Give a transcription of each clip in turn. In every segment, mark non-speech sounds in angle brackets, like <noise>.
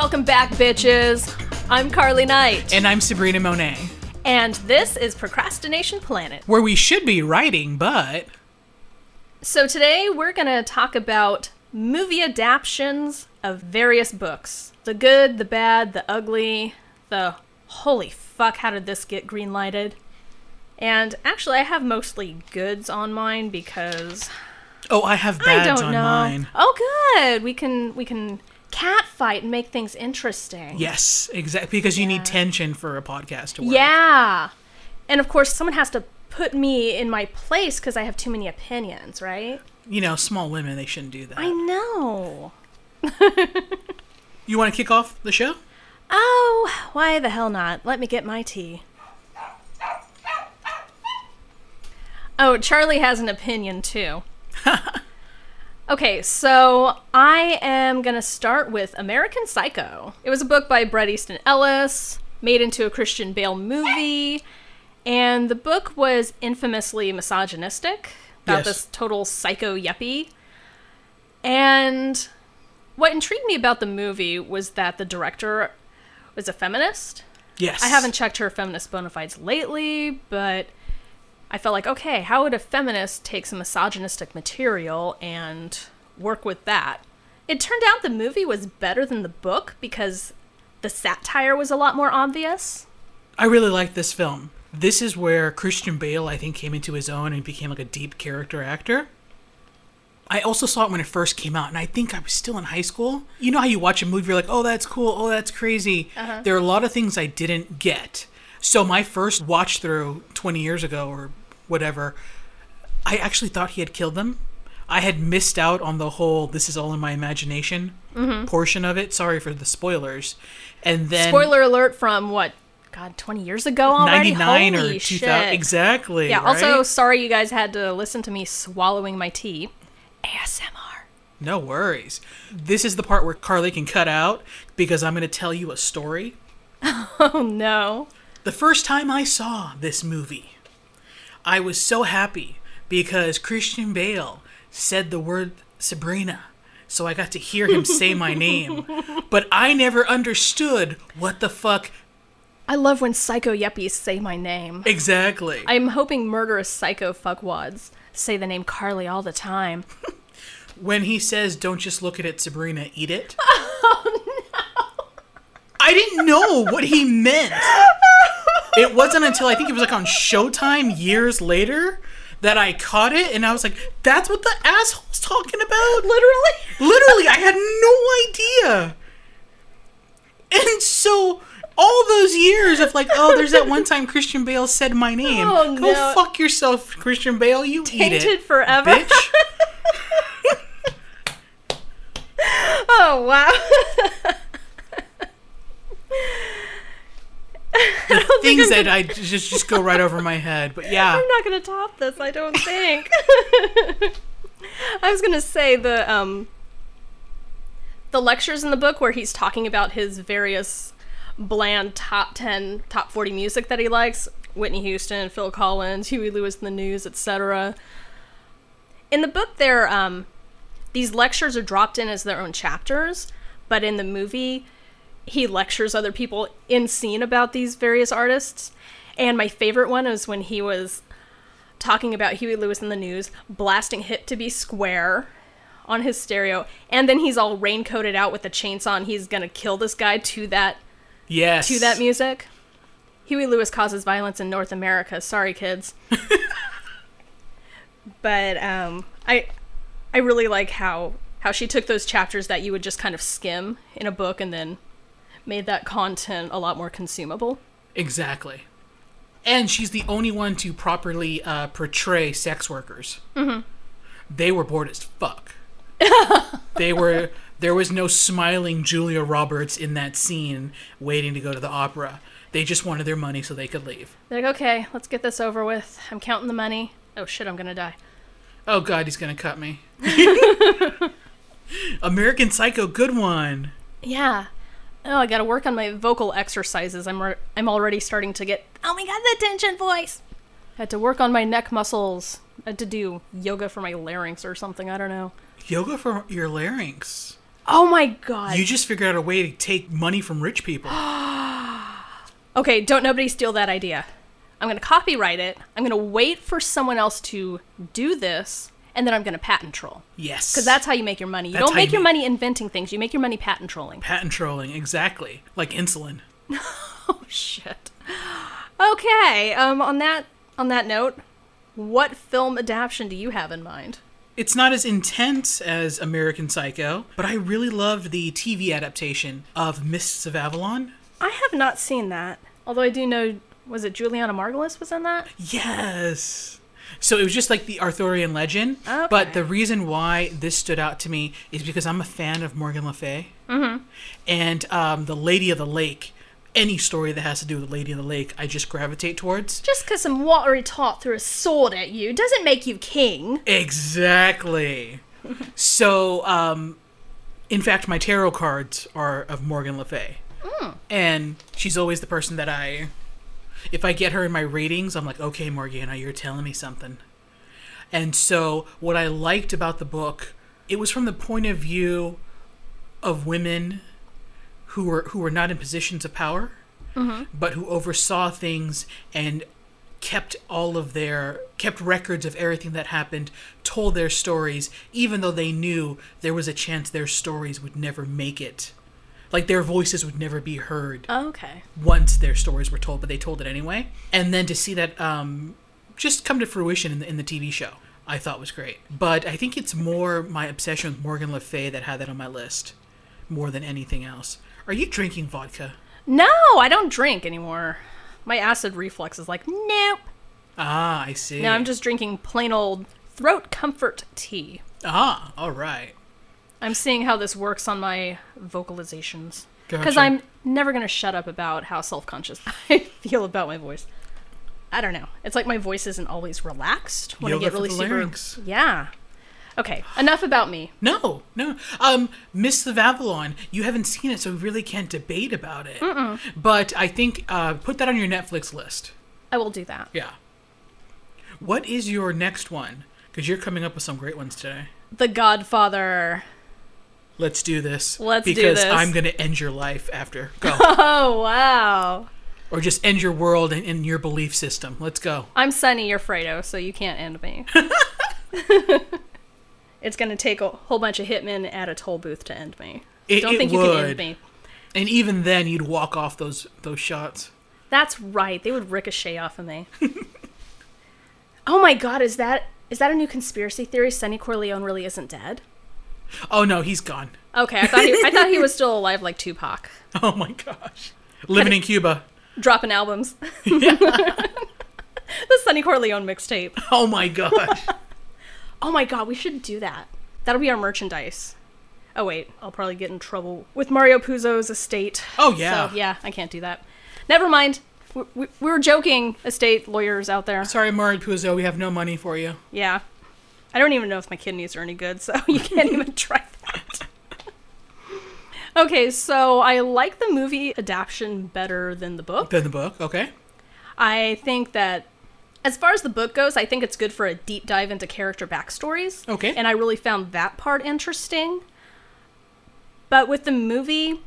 Welcome back, bitches. I'm Carlye Knight, And I'm Sabrina Monet, and this is Procrastination Planet. where we should be writing, but So, today we're going to talk about movie adaptions of various books the good, the bad, the ugly, the holy fuck, how did this get green lighted? And actually, I have mostly goods on mine because oh, I have I don't on know. mine. Oh, good. We can we can cat fight and make things interesting. Yes, exactly. Because you need tension for a podcast to work. Yeah. And of course, someone has to put me in my place because I have too many opinions, right? You know, small women, they shouldn't do that. I know. <laughs> You want to kick off the show? Oh, why the hell not? Let me get my tea. Oh, Charlie has an opinion too. <laughs> okay, so I am going to start with American Psycho. It was a book by Bret Easton Ellis, made into a Christian Bale movie, and the book was infamously misogynistic about Yes. this total psycho yuppie. And what intrigued me about the movie was that the director was a feminist. Yes. I haven't checked her feminist bona fides lately, but I felt like, okay, how would a feminist take some misogynistic material and work with that? It turned out the movie was better than the book because the satire was a lot more obvious. I really liked this film. This is where Christian Bale, I think, came into his own and became like a deep character actor. I also saw it when it first came out, and I think I was still in high school. You know how you watch a movie, you're like, oh, that's cool, oh, that's crazy. Uh-huh. There are a lot of things I didn't get. So my first watch through 20 years ago or whatever, I actually thought he had killed them. I had missed out on the whole "this is all in my imagination" mm-hmm. portion of it. Sorry for the spoilers. And then Spoiler alert from what? God, 20 years ago already? 99 or 2000 exactly Yeah, also, sorry you guys had to listen to me swallowing my tea. ASMR. no worries this is the part where Carlye can cut out because i'm going to tell you a story <laughs> Oh no. The first time i saw this movie i was so happy because christian bale said the word sabrina so i got to hear him say my <laughs> name but i never understood what the fuck I love when psycho yuppies say my name. exactly I'm hoping murderous psycho fuckwads say the name Carlye all the time. <laughs> when he says don't just look at it sabrina eat it <laughs> Oh no! I didn't know what he meant. It wasn't until I think it was like on Showtime years later that I caught it and I was like, that's what the asshole's talking about? Literally? Literally, I had no idea. And so all those years of like, oh, there's that one time Christian Bale said my name. Oh, Go no. fuck yourself, Christian Bale. You Tainted it, forever. bitch. <laughs> Oh wow. <laughs> Things that I just just go right over my head. But <laughs> yeah, I'm not gonna top this, I don't <laughs> think. <laughs> I was gonna say the um the lectures in the book where he's talking about his various bland top 10 top 40 music that he likes whitney houston phil collins huey lewis and the news etc in the book there um these lectures are dropped in as their own chapters but in the movie he lectures other people in scene about these various artists and my favorite one is when he was talking about Huey Lewis and the News, blasting Hip to Be Square on his stereo, and then he's all raincoated out with a chainsaw and he's gonna kill this guy to that yes. to that music. Huey Lewis causes violence in North America. Sorry, kids. <laughs> but um, I I really like how how she took those chapters that you would just kind of skim in a book and then made that content a lot more consumable. Exactly. And she's the only one to properly uh, portray sex workers. Mm-hmm. They were bored as fuck. <laughs> they were. There was no smiling Julia Roberts in that scene waiting to go to the opera. They just wanted their money so they could leave. They're like, okay, let's get this over with. I'm counting the money. Oh shit, I'm gonna die. Oh god, he's gonna cut me. <laughs> <laughs> American Psycho, good one. Yeah. Oh, I gotta work on my vocal exercises. I'm re- I'm already starting to get. Oh my god, the tension voice. I Had to work on my neck muscles. I had to do yoga for my larynx or something. I don't know. Yoga for your larynx. Oh my god. You just figured out a way to take money from rich people. <gasps> Okay, don't nobody steal that idea. I'm going to copyright it. I'm going to wait for someone else to do this, and then I'm going to patent troll. Yes. Because that's how you make your money. You That's don't how you make your make- money inventing things. You make your money patent trolling. patent trolling, exactly. Like insulin. <laughs> Oh shit. Okay. Um. On that on that note, what film adaptation do you have in mind? It's not as intense as American Psycho, but I really loved the TV adaptation of Mists of Avalon. I have not seen that. Although I do know, was it Julianna Margulies was in that? Yes. So it was just like the Arthurian legend, Okay. but the reason why this stood out to me is because I'm a fan of Morgan Le Fay. Mm-hmm. And um, the Lady of the Lake, any story that has to do with the Lady of the Lake, I just gravitate towards. Just because some watery tot threw a sword at you doesn't make you king. Exactly. <laughs> so, um, in fact, my tarot cards are of Morgan Le Fay. And she's always the person that I, if I get her in my ratings, I'm like, okay, Morgana, you're telling me something. And so, what I liked about the book, it was from the point of view of women who were who were not in positions of power, mm-hmm. but who oversaw things and kept all of their kept records of everything that happened, told their stories, even though they knew there was a chance their stories would never make it. Like their voices would never be heard Okay. once their stories were told, but they told it anyway. And then to see that um, just come to fruition in the, in the TV show, I thought was great. But I think it's more my obsession with Morgan Le Fay that had that on my list more than anything else. Are you drinking vodka? No, I don't drink anymore. My acid reflux is like, nope. Ah, I see. Now I'm just drinking plain old throat comfort tea. ah, all right. I'm seeing how this works on my vocalizations. Because Gotcha. I'm never going to shut up about how self conscious <laughs> I feel about my voice. I don't know. It's like my voice isn't always relaxed when Yoga I get really the super. larynx. Yeah. Okay, enough about me. No, no. Um, Mists of Avalon, you haven't seen it, so we really can't debate about it. But I think uh, put that on your Netflix list. I will do that. Yeah. What is your next one? Because you're coming up with some great ones today. The Godfather. Let's do this. Let's do because. I'm going to end your life after. Go. <laughs> Oh, wow. or just end your world and, and your belief system. Let's go. I'm Sonny, you're Fredo, so you can't end me. <laughs> <laughs> it's going to take a whole bunch of hitmen at a toll booth to end me. It, Don't it think you would. can end me. And even then, you'd walk off those those shots. That's right. They would ricochet off of me. oh my god, is that is that a new conspiracy theory? Sonny Corleone really isn't dead? Oh no, he's gone. Okay, I thought he, I thought he was <laughs> still alive like Tupac, Oh my gosh. Living in Cuba. dropping albums. <laughs> <laughs> the Sonny Corleone mixtape. Oh my gosh. Oh my god, we should do that. That'll be our merchandise. Oh wait, I'll probably get in trouble with Mario Puzo's estate. Oh yeah. So yeah, I can't do that. Never mind. We, we, we were joking, estate lawyers out there. Sorry, Mario Puzo, we have no money for you. Yeah. I don't even know if my kidneys are any good, so <laughs> you can't even try that. <laughs> okay, so I like the movie adaptation better than the book. Then the book, okay. I think that as far as the book goes, I think it's good for a deep dive into character backstories. Okay. And I really found that part interesting. But with the movie,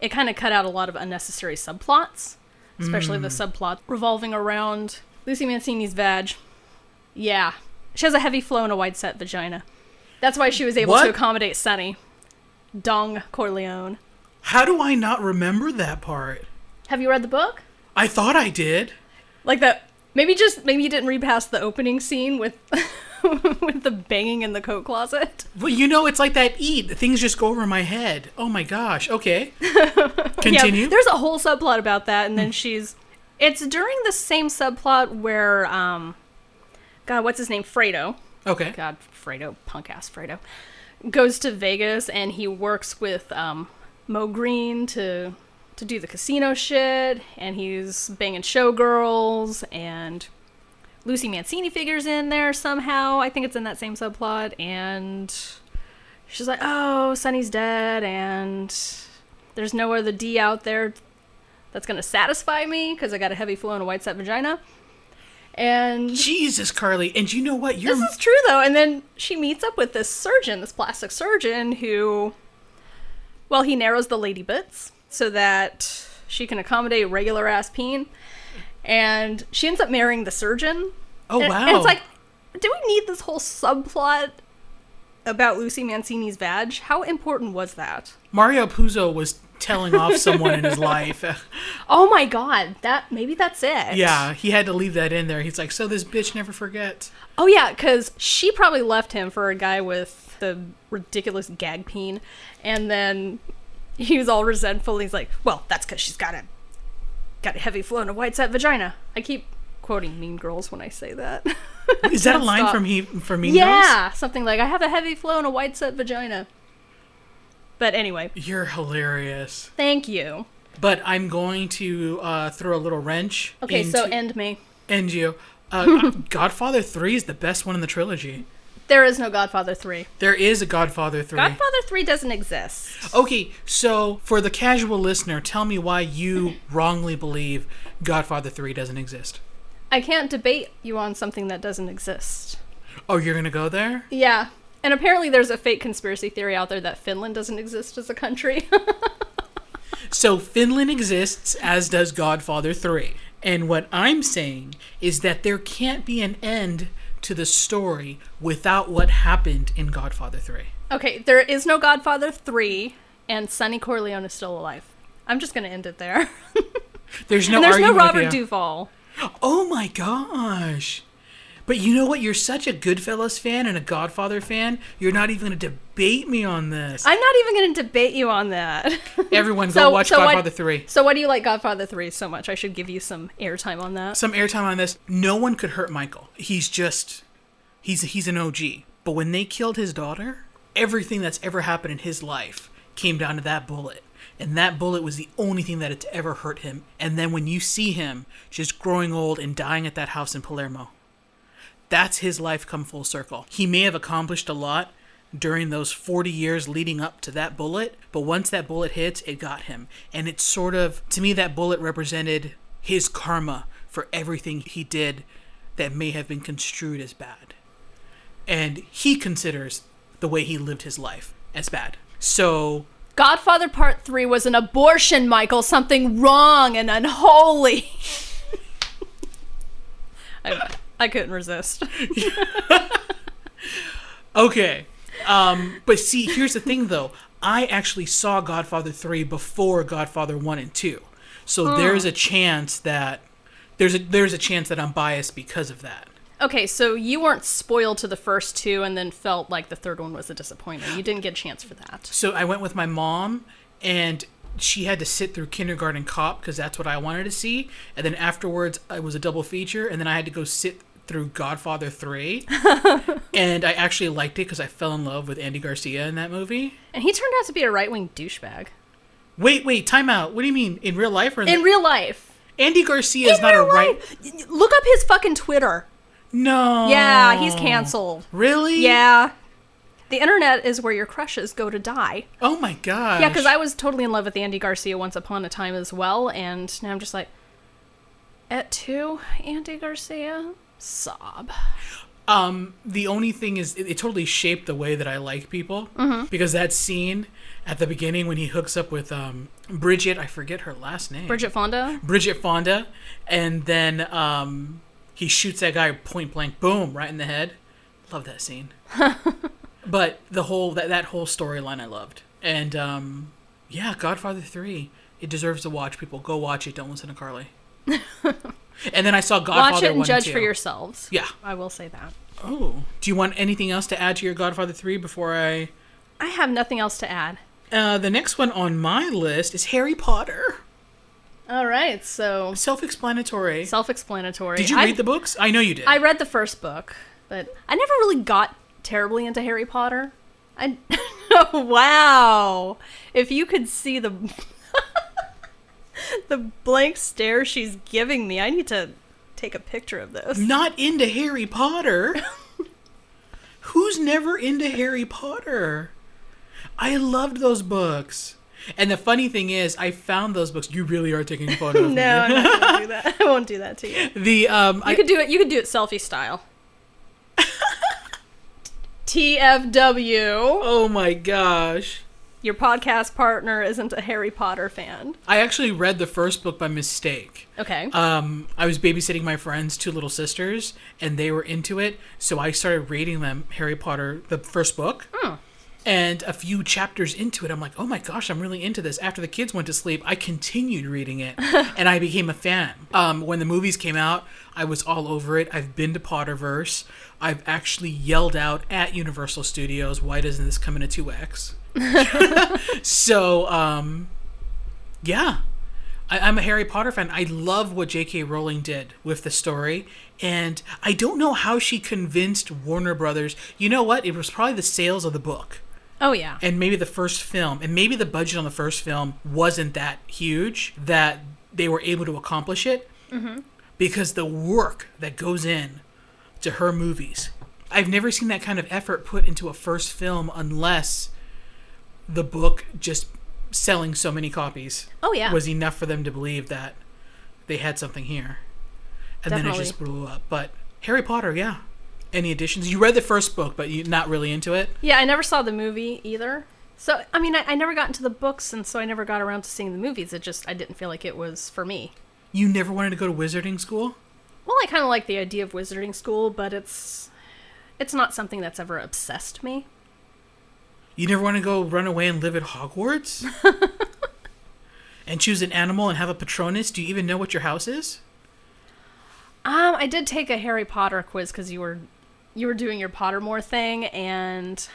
it kind of cut out a lot of unnecessary subplots, especially the hmm. subplot revolving around Lucy Mancini's vag. Yeah. She has a heavy flow and a wide set vagina. That's why she was able What? to accommodate Sonny. Dong Corleone. How do I not remember that part? Have you read the book? I thought I did. Like that maybe just maybe you didn't read past the opening scene with <laughs> with the banging in the coat closet. Well, you know, it's like that eat. Things just go over my head. Oh my gosh. Okay. <laughs> Continue. Yeah, there's a whole subplot about that, and then she's. It's during the same subplot where, um, God, what's his name? Fredo. okay. God, Fredo, punk ass Fredo, goes to Vegas and he works with um, Moe Greene to to do the casino shit, and he's banging showgirls, and Lucy Mancini figures in there somehow. I think it's in that same subplot, and she's like, "Oh, Sonny's dead, and there's no other D out there that's gonna satisfy me because I got a heavy flow and a white set vagina." And Jesus, Carlye. And you know what? You're this is true though. And then she meets up with this surgeon, this plastic surgeon, who Well, he narrows the lady bits so that she can accommodate regular ass peen. And she ends up marrying the surgeon. Oh And- wow! And it's like, do we need this whole subplot about Lucy Mancini's badge? How important was that? Mario Puzo was telling off someone in his <laughs> life. Oh my god, that maybe that's it. yeah, he had to leave that in there. He's like, so this bitch never forgets. Oh yeah, because she probably left him for a guy with the ridiculous gag peen, and then he was all resentful. He's like, "Well, that's because she's got a got a heavy flow and a white set vagina." I keep quoting Mean Girls when I say that. Is that a <laughs> line stop. from he from Mean Girls? yeah, something like, "I have a heavy flow and a white set vagina." But anyway, You're hilarious. thank you. But I'm going to uh, throw a little wrench. Okay, so end me. end you. Uh, <laughs> Godfather Three is the best one in the trilogy. There is no Godfather three. There is a Godfather Three. Godfather three doesn't exist. Okay, so for the casual listener, tell me why you wrongly believe Godfather 3 doesn't exist. I can't debate you on something that doesn't exist. Oh, you're going to go there? Yeah. And apparently there's a fake conspiracy theory out there that Finland doesn't exist as a country. <laughs> So Finland exists, as does Godfather 3. And what I'm saying is that there can't be an end to the story without what happened in Godfather 3. okay, there is no Godfather 3 and Sonny Corleone is still alive. I'm just going to end it there. There's <laughs> no and there's no Robert. Duvall. Oh my gosh. But you know what? You're such a Goodfellas fan and a Godfather fan. You're not even going to debate me on this. I'm not even going to debate you on that. <laughs> Everyone, go So- watch so what- Godfather 3. so why do you like Godfather 3 so much? I should give you some airtime on that. some airtime on this. No one could hurt Michael. He's just he's he's an OG. But when they killed his daughter, everything that's ever happened in his life came down to that bullet. And that bullet was the only thing that had ever hurt him. And then when you see him just growing old and dying at that house in Palermo, that's his life come full circle. He may have accomplished a lot during those 40 years leading up to that bullet, but once that bullet hits, it got him. And it's sort of, to me, that bullet represented his karma for everything he did that may have been construed as bad. And he considers the way he lived his life as bad. So, Godfather Part 3 was an abortion, Michael. Something wrong and unholy. <laughs> I, I couldn't resist. <laughs> okay. Um, but see, here's the thing though. I actually saw Godfather 3 before Godfather 1 and 2. So there's a chance that there's a there's a chance that I'm biased because of that. Okay, so you weren't spoiled to the first two and then felt like the third one was a disappointment. You didn't get a chance for that. So I went with my mom, and she had to sit through Kindergarten Cop because that's what I wanted to see. And then afterwards, it was a double feature, and then I had to go sit through Godfather 3. <laughs> and I actually liked it because I fell in love with Andy Garcia in that movie. And he turned out to be a right wing douchebag. Wait, wait, time out. What do you mean? In real life or in, In real life. Andy Garcia is not a right. life. Look up his fucking Twitter. No. Yeah, he's canceled. Really? Yeah. The internet is where your crushes go to die. Oh my god. Yeah, because I was totally in love with Andy Garcia once upon a time as well, and now I'm just like, at two, Andy Garcia, sob. Um, the only thing is, it, it totally shaped the way that I like people Mm-hmm. because that scene at the beginning when he hooks up with um Bridget, I forget her last name. Bridget Fonda. Bridget Fonda, and then um he shoots that guy point blank, boom, right in the head. Love that scene. <laughs> but the whole that that whole storyline I loved, and um yeah, Godfather three. It deserves to watch. People go watch it. Don't listen to Carlye. <laughs> and then I saw Godfather Watch it and judge two. for yourselves. Yeah. I will say that. Oh, do you want anything else to add to your Godfather 3 before I. I have nothing else to add. Uh, the next one on my list is Harry Potter. All right, so Self explanatory. self-explanatory. Did you I- read the books? I know you did. I read the first book, but I never really got terribly into Harry Potter. I <laughs> wow. If you could see the <laughs> the blank stare she's giving me, I need to take a picture of this. Not into Harry Potter. <laughs> Who's never into Harry Potter? I loved those books. And the funny thing is, I found those books. You really are taking a photo of <laughs> No, I'm me. not gonna do that. I won't do that to you. The um, You I, could do it. You could do it selfie style. TFW. oh my gosh. Your podcast partner isn't a Harry Potter fan. I actually read the first book by mistake. Okay. Um, I was babysitting my friend's two little sisters, and they were into it, so I started reading them Harry Potter, the first book. And a few chapters into it, I'm like, oh my gosh, I'm really into this. After the kids went to sleep, I continued reading it, <laughs> and I became a fan. Um, when the movies came out, I was all over it. I've been to Potterverse. I've actually yelled out at Universal Studios, why doesn't this come in a 2X? <laughs> so, um, yeah. I, I'm a Harry Potter fan. I love what J.K. Rowling did with the story, and I don't know how she convinced Warner Brothers. You know what? It was probably the sales of the book, oh yeah. and maybe the first film, and maybe the budget on the first film wasn't that huge that they were able to accomplish it, because the work that goes in to her movies. I've never seen that kind of effort put into a first film unless the book just selling so many copies Oh yeah. was enough for them to believe that they had something here. And then it just blew up. But Harry Potter, yeah. Any additions? You read the first book, but you're not really into it? Yeah, I never saw the movie either. So, I mean, I, I never got into the books, and so I never got around to seeing the movies. It just, I didn't feel like it was for me. You never wanted to go to wizarding school? Well, I kind of like the idea of wizarding school, but it's, it's not something that's ever obsessed me. You never want to go run away and live at Hogwarts? <laughs> and choose an animal and have a Patronus? Do you even know what your house is? Um, I did take a Harry Potter quiz because you were, you were doing your Pottermore thing, and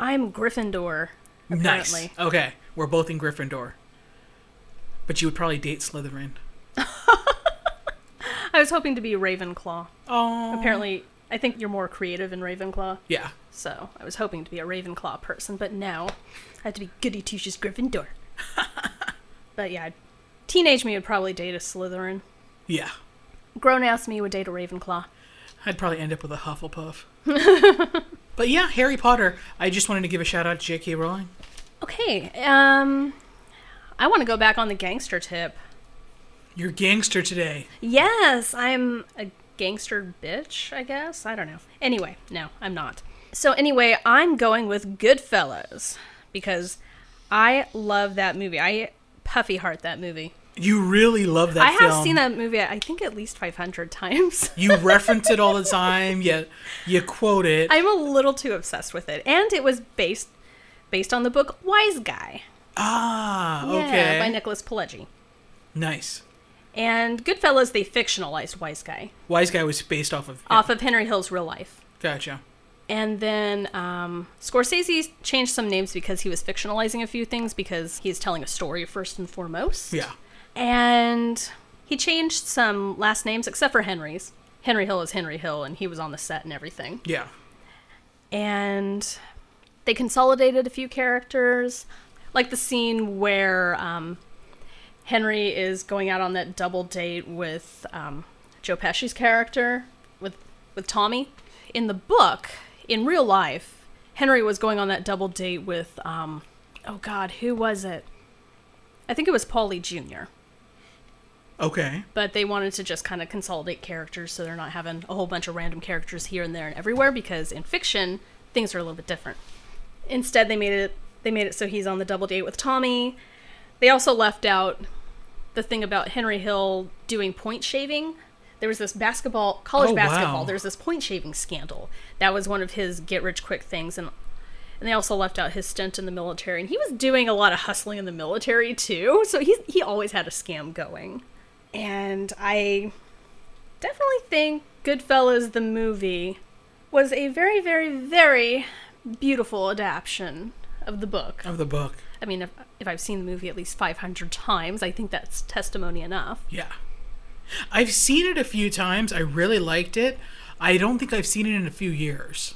I'm Gryffindor. Apparently. Nice. Okay, we're both in Gryffindor. But you would probably date Slytherin. <laughs> I was hoping to be Ravenclaw. Oh. Apparently, I think you're more creative in Ravenclaw. Yeah. So I was hoping to be a Ravenclaw person, but no, I had to be Goody Two Shoes Gryffindor. <laughs> but yeah, teenage me would probably date a Slytherin. Yeah. Grown ass me would date a Ravenclaw. I'd probably end up with a Hufflepuff. <laughs> but yeah, Harry Potter. I just wanted to give a shout out to J.K. Rowling. Okay, um, I want to go back on the gangster tip. You're gangster today. Yes, I'm a gangster bitch, I guess. I don't know. Anyway, no, I'm not. So, anyway, I'm going with Goodfellas because I love that movie. I puffy heart that movie. You really love that I have seen that movie, I think, at least 500 times. <laughs> You reference it all the time. You you quote it. I'm a little too obsessed with it. And it was based based on the book Wise Guy. ah, Yeah, okay. by Nicholas Pileggi. nice. And Goodfellas, they fictionalized Wise Guy Wise Guy was based off of. off of Henry Hill's real life. Gotcha. And then um, Scorsese changed some names because he was fictionalizing a few things because he's telling a story first and foremost. Yeah. And he changed some last names except for Henry's. Henry Hill is Henry Hill, and he was on the set and everything. Yeah. And they consolidated a few characters, like the scene where um, Henry is going out on that double date with um, Joe Pesci's character, with with Tommy. In the book, in real life, Henry was going on that double date with, um, oh God, who was it? I think it was Paulie Jr. Okay. But they wanted to just kind of consolidate characters so they're not having a whole bunch of random characters here and there and everywhere because in fiction things are a little bit different. Instead they made it they made it so he's on the double date with Tommy. They also left out the thing about Henry Hill doing point shaving. There was this basketball college Oh, basketball. wow. There's this point shaving scandal. That was one of his get rich quick things and and they also left out his stint in the military and he was doing a lot of hustling in the military too. So he he always had a scam going. And I definitely think Goodfellas the movie was a very, very, very beautiful adaptation of the book. Of the book. I mean, if, if I've seen the movie at least 500 times, I think that's testimony enough. Yeah. I've seen it a few times. I really liked it. I don't think I've seen it in a few years.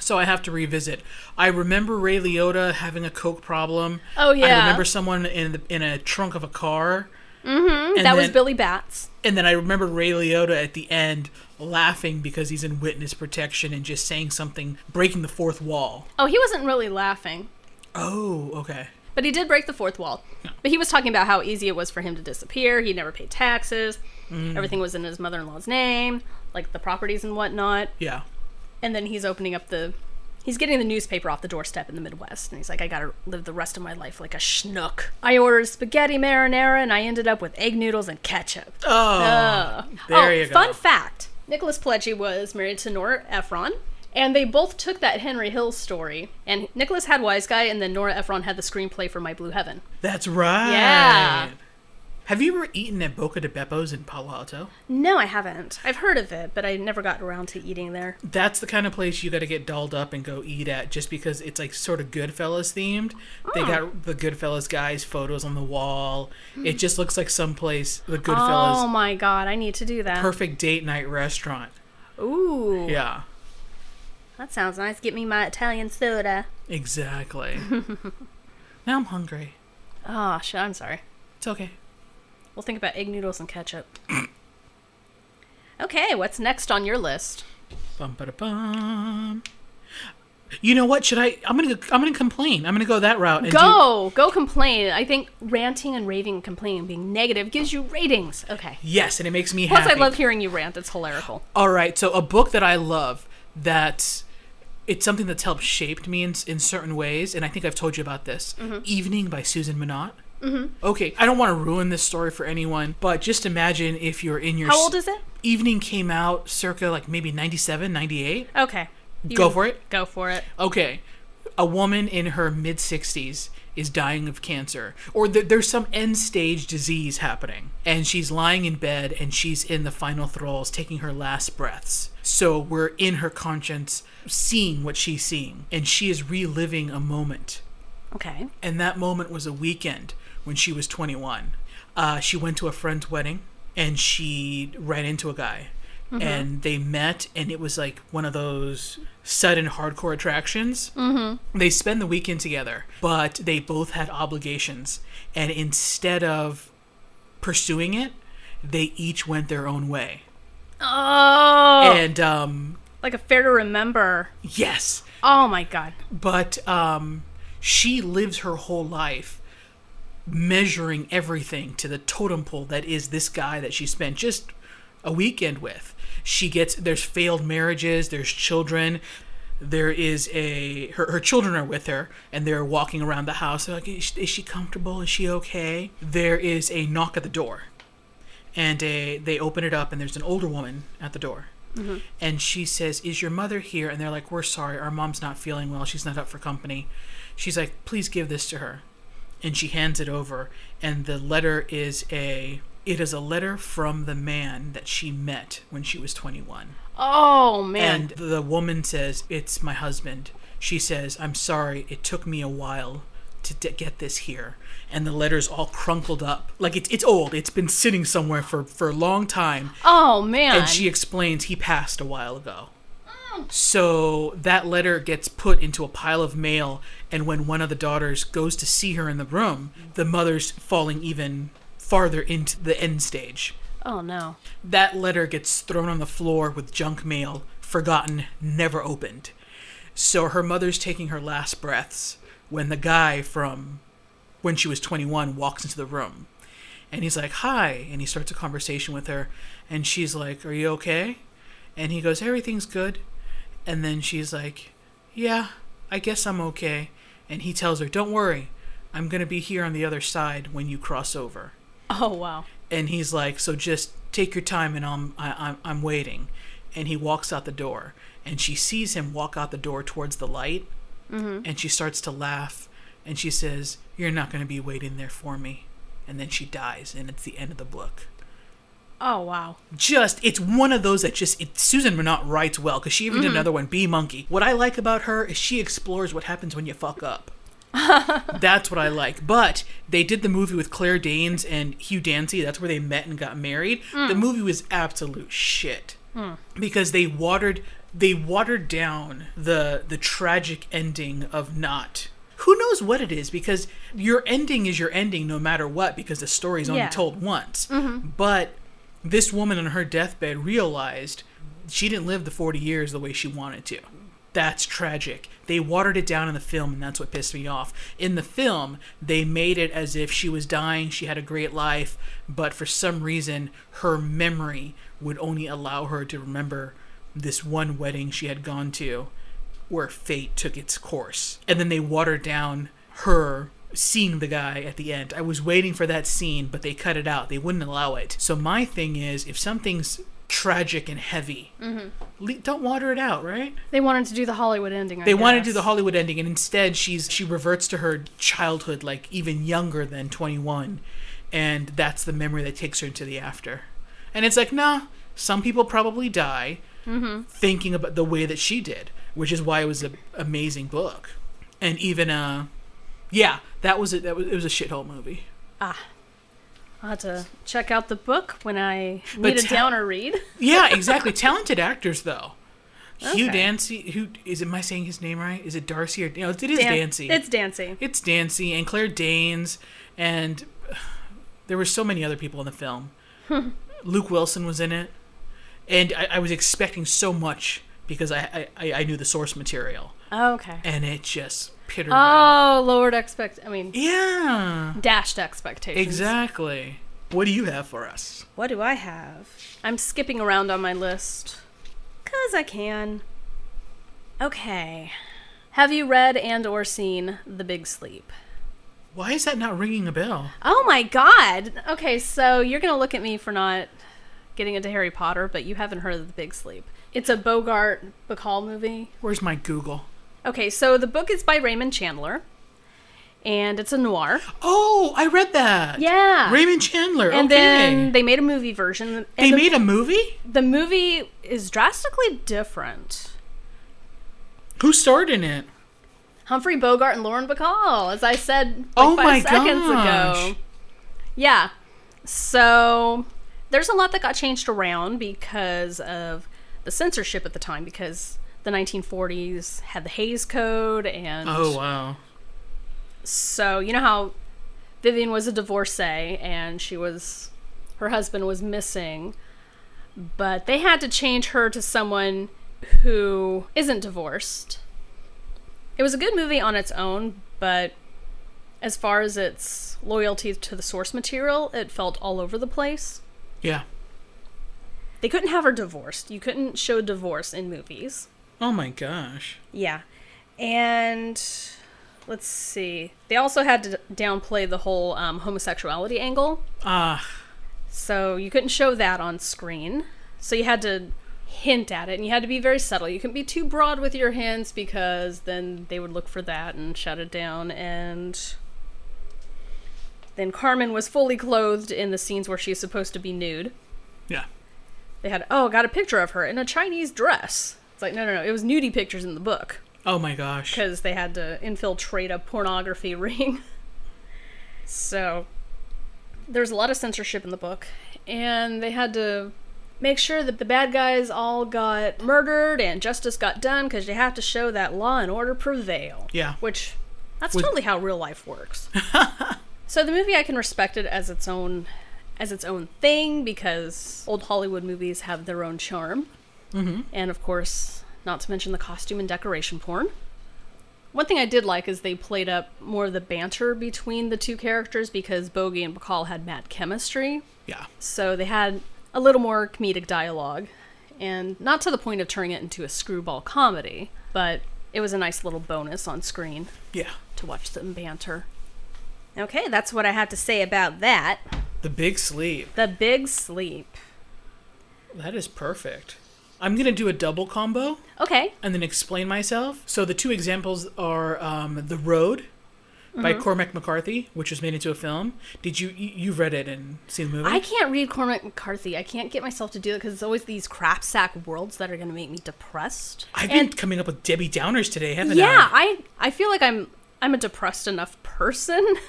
So I have to revisit. I remember Ray Liotta having a coke problem. Oh, yeah. I remember someone in the, in a trunk of a car. Mm-hmm. that was Billy Batts. And then I remember Ray Liotta at the end laughing because he's in witness protection and just saying something, breaking the fourth wall. Oh, he wasn't really laughing, Oh, okay. but he did break the fourth wall. But he was talking about how easy it was for him to disappear. He never paid taxes. Everything was in his mother in law's name, like the properties and whatnot. Yeah. and then he's opening up the He's getting the newspaper off the doorstep in the Midwest, and he's like, I gotta live the rest of my life like a schnook. I ordered spaghetti marinara, and I ended up with egg noodles and ketchup. Oh, there oh, you go. Fun fact Nicholas Pileggi was married to Nora Ephron, and they both took that Henry Hill story. And Nicholas had Wise Guy, and then Nora Ephron had the screenplay for My Blue Heaven. That's right. Yeah. Have you ever eaten at Buca di Beppo's in Palo Alto? No, I haven't. I've heard of it, but I never got around to eating there. That's the kind of place you got to get dolled up and go eat at just because it's like sort of Goodfellas themed. They Oh. got the Goodfellas guys' photos on the wall. It just looks like someplace, the Goodfellas. Oh my god, I need to do that. perfect date night restaurant. Ooh. Yeah, That sounds nice. Get me my Italian soda. exactly. <laughs> now I'm hungry. Ah, oh, shit, I'm sorry. It's okay. We'll think about egg noodles and ketchup. <coughs> okay, what's next on your list? Bum ba bum. You know what? Should I? I'm gonna. I'm gonna complain. I'm gonna go that route. And do- Go! Go complain. I think ranting and raving and complaining, and being negative, gives you ratings. Okay. yes, and it makes me Plus, happy. I love hearing you rant. It's hilarical. All right, so a book that I love that it's something that's helped shaped me in, in certain ways, and I think I've told you about this. Mm-hmm. Evening by Susan Minot. Mm-hmm. Okay, I don't want to ruin this story for anyone, but just imagine if you're in your How old is it? Evening came out circa like maybe 97, 98. Okay. You Go for it. Go for it. Okay, a woman in her mid 60s is dying of cancer, or th- there's some end stage disease happening, and she's lying in bed and she's in the final throes, taking her last breaths. So we're in her conscience, seeing what she's seeing, and she is reliving a moment. Okay. And that moment was a weekend when she was 21. Uh, she went to a friend's wedding and she ran into a guy. And they met, and it was like one of those sudden hardcore attractions. Mm-hmm. They spend the weekend together, but they both had obligations. And instead of pursuing it, they each went their own way. Oh! And um, like a fair to remember. yes, Oh my god. but um, she lives her whole life measuring everything to the totem pole that is this guy that she spent just a weekend with. She gets there's failed marriages, there's children. There is a her, her children are with her and they're walking around the house. They're like, is she, is she comfortable? Is she okay? There is a knock at the door, and a, they open it up and there's an older woman at the door. Mm-hmm. And she says, Is your mother here? And they're like, We're sorry, our mom's not feeling well. She's not up for company. She's like, Please give this to her. And she hands it over. And the letter is a. It is a letter from the man that she met when she was 21. Oh man. And the woman says, It's my husband. She says, I'm sorry, it took me a while to d- get this here. And the letter's all crunkled up. Like it's, it's old. It's been sitting somewhere for, for a long time. oh man. And she explains he passed a while ago. So that letter gets put into a pile of mail, and when one of the daughters goes to see her in the room, the mother's falling even farther into the end stage. oh no. That letter gets thrown on the floor with junk mail, forgotten, never opened. So her mother's taking her last breaths when the guy from when she was 21 walks into the room. And he's like, Hi. And he starts a conversation with her. And she's like, Are you okay? And he goes, Everything's good. And then she's like, Yeah, I guess I'm okay. And he tells her, Don't worry. I'm going to be here on the other side when you cross over Oh wow. and he's like, "So just take your time, and I'm I, I'm I'm waiting." And he walks out the door, and she sees him walk out the door towards the light, mm-hmm. and she starts to laugh, and she says, "You're not going to be waiting there for me," and then she dies, and it's the end of the book. Oh wow. Just it's one of those that just it, Susan Minot writes well because she even did mm-hmm. another one, Bee Monkey. What I like about her is she explores what happens when you fuck up. <laughs> That's what I like. But they did the movie with Claire Danes and Hugh Dancy. That's where they met and got married. The mm. movie was absolute shit hmm. because they watered they watered down the the tragic ending of not. Who knows what it is because your ending is your ending no matter what because the story's only Yeah. told once. Mm-hmm. But this woman on her deathbed realized she didn't live the 40 years the way she wanted to. That's tragic. They watered it down in the film, and that's what pissed me off. In the film, they made it as if she was dying, she had a great life, but for some reason, her memory would only allow her to remember this one wedding she had gone to where fate took its course. And then they watered down her seeing the guy at the end. I was waiting for that scene, but they cut it out. They wouldn't allow it. So my thing is if something's tragic and heavy, le- don't water it out, right? They wanted to do the Hollywood ending. I They wanted to do the Hollywood ending, and instead she's she reverts to her childhood, like even younger than twenty one, and that's the memory that takes her into the after. And it's like, nah, some people probably die thinking about the way that she did, which is why it was an amazing book. And even uh, yeah, that was it. that was it was a shithole movie. Ah. I'll have to check out the book when I need a ta- downer read. <laughs> Yeah, exactly. Talented actors though. Hugh Dancy, who is it? Am I saying his name right? Is it Darcy or no? It is Dan- Dancy. It's Dancy. It's Dancy and Claire Danes, and uh, <sighs> there were so many other people in the film. <laughs> Luke Wilson was in it, and I, I was expecting so much because I, I, I knew the source material, Oh, okay. and it just pittered. out. Oh, lowered expect. I mean, Yeah, dashed expectations. exactly. What do you have for us? What do I have? I'm skipping around on my list. Cause I can. Okay. Have you read and or seen The Big Sleep? Why is that not ringing a bell? Oh my god. Okay, so you're going to look at me for not getting into Harry Potter, but you haven't heard of The Big Sleep. It's a Bogart Bacall movie. Where's my Google? Okay, so the book is by Raymond Chandler and it's a noir. Oh, I read that. Yeah. Raymond Chandler. and okay. then they made a movie version. they the- made a movie. the movie is drastically different. Who starred in it? Humphrey Bogart and Lauren Bacall, as I said like Oh five my seconds gosh. ago. Yeah. So there's a lot that got changed around because of the censorship at the time because the 1940s had the Hays Code and Oh wow. so you know how Vivian was a divorcee and she was her husband was missing but they had to change her to someone who isn't divorced. It was a good movie on its own, but as far as its loyalty to the source material, it felt all over the place. Yeah. They couldn't have her divorced. You couldn't show divorce in movies. Oh my gosh. Yeah. And let's see. They also had to downplay the whole um, homosexuality angle. Ah. So you couldn't show that on screen. So you had to hint at it and you had to be very subtle. You couldn't be too broad with your hints because then they would look for that and shut it down. And then Carmen was fully clothed in the scenes where she's supposed to be nude. yeah. They had, oh, got a picture of her in a Chinese dress. Like, no, no, no. It was nudie pictures in the book Oh my gosh. because they had to infiltrate a pornography <laughs> ring. so there's a lot of censorship in the book, and they had to make sure that the bad guys all got murdered and justice got done because you have to show that law and order prevail. Yeah. Which that's With- totally how real life works. <laughs> so the movie I can respect it as its own as its own thing because old Hollywood movies have their own charm. Mm-hmm. And of course, not to mention the costume and decoration porn. One thing I did like is they played up more of the banter between the two characters because Bogey and Bacall had mad chemistry. Yeah. So they had a little more comedic dialogue. And not to the point of turning it into a screwball comedy, but it was a nice little bonus on screen Yeah. to watch them banter. Okay, that's what I have to say about that. The Big Sleep. The Big Sleep. That is perfect. I'm gonna do a double combo Okay. and then explain myself. So the two examples are um, The Road by Mm-hmm. Cormac McCarthy, which was made into a film. Did you you you've read it and seen the movie? I can't read Cormac McCarthy. I can't get myself to do it because it's always these crap sack worlds that are going to make me depressed. I've been coming up with Debbie Downers today, haven't yeah, I? Yeah, I I feel like I'm I'm a depressed enough person. <laughs>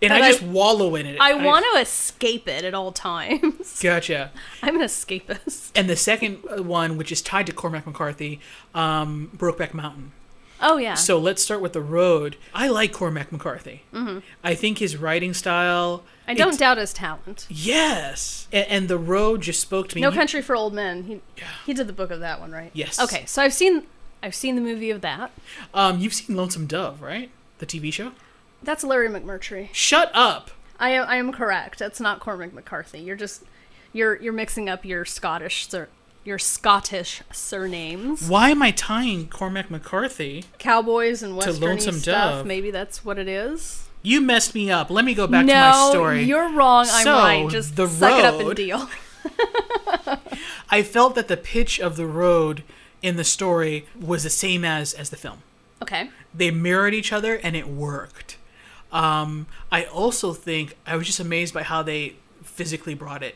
And I I- just wallow in it. I want to escape it at all times. <laughs> Gotcha. I'm an escapist. And the second uh, one, which is tied to Cormac McCarthy, um, Brokeback Mountain. Oh yeah. So let's start with The Road. I like Cormac McCarthy. Mm-hmm. I think his writing style. I don't doubt his talent. Yes, and, and The Road just spoke to me. No Country for Old Men. He he did the book of that one, right? Yes. Okay, so I've seen I've seen the movie of that. Um, you've seen Lonesome Dove, right? The TV show. That's Larry McMurtry. Shut up. I am I am correct. That's not Cormac McCarthy. You're just you're you're mixing up your Scottish sur- your Scottish surnames. Why am I tying Cormac McCarthy? Cowboys and Lonesome stuff. Dove. Maybe that's what it is. You messed me up. Let me go back no, to my story. you're wrong. I'm So, right. Just the suck it up and deal. <laughs> I felt that the pitch of the road in the story was the same as as the film. Okay. They mirrored each other and it worked. Um, I also think I was just amazed by how they physically brought it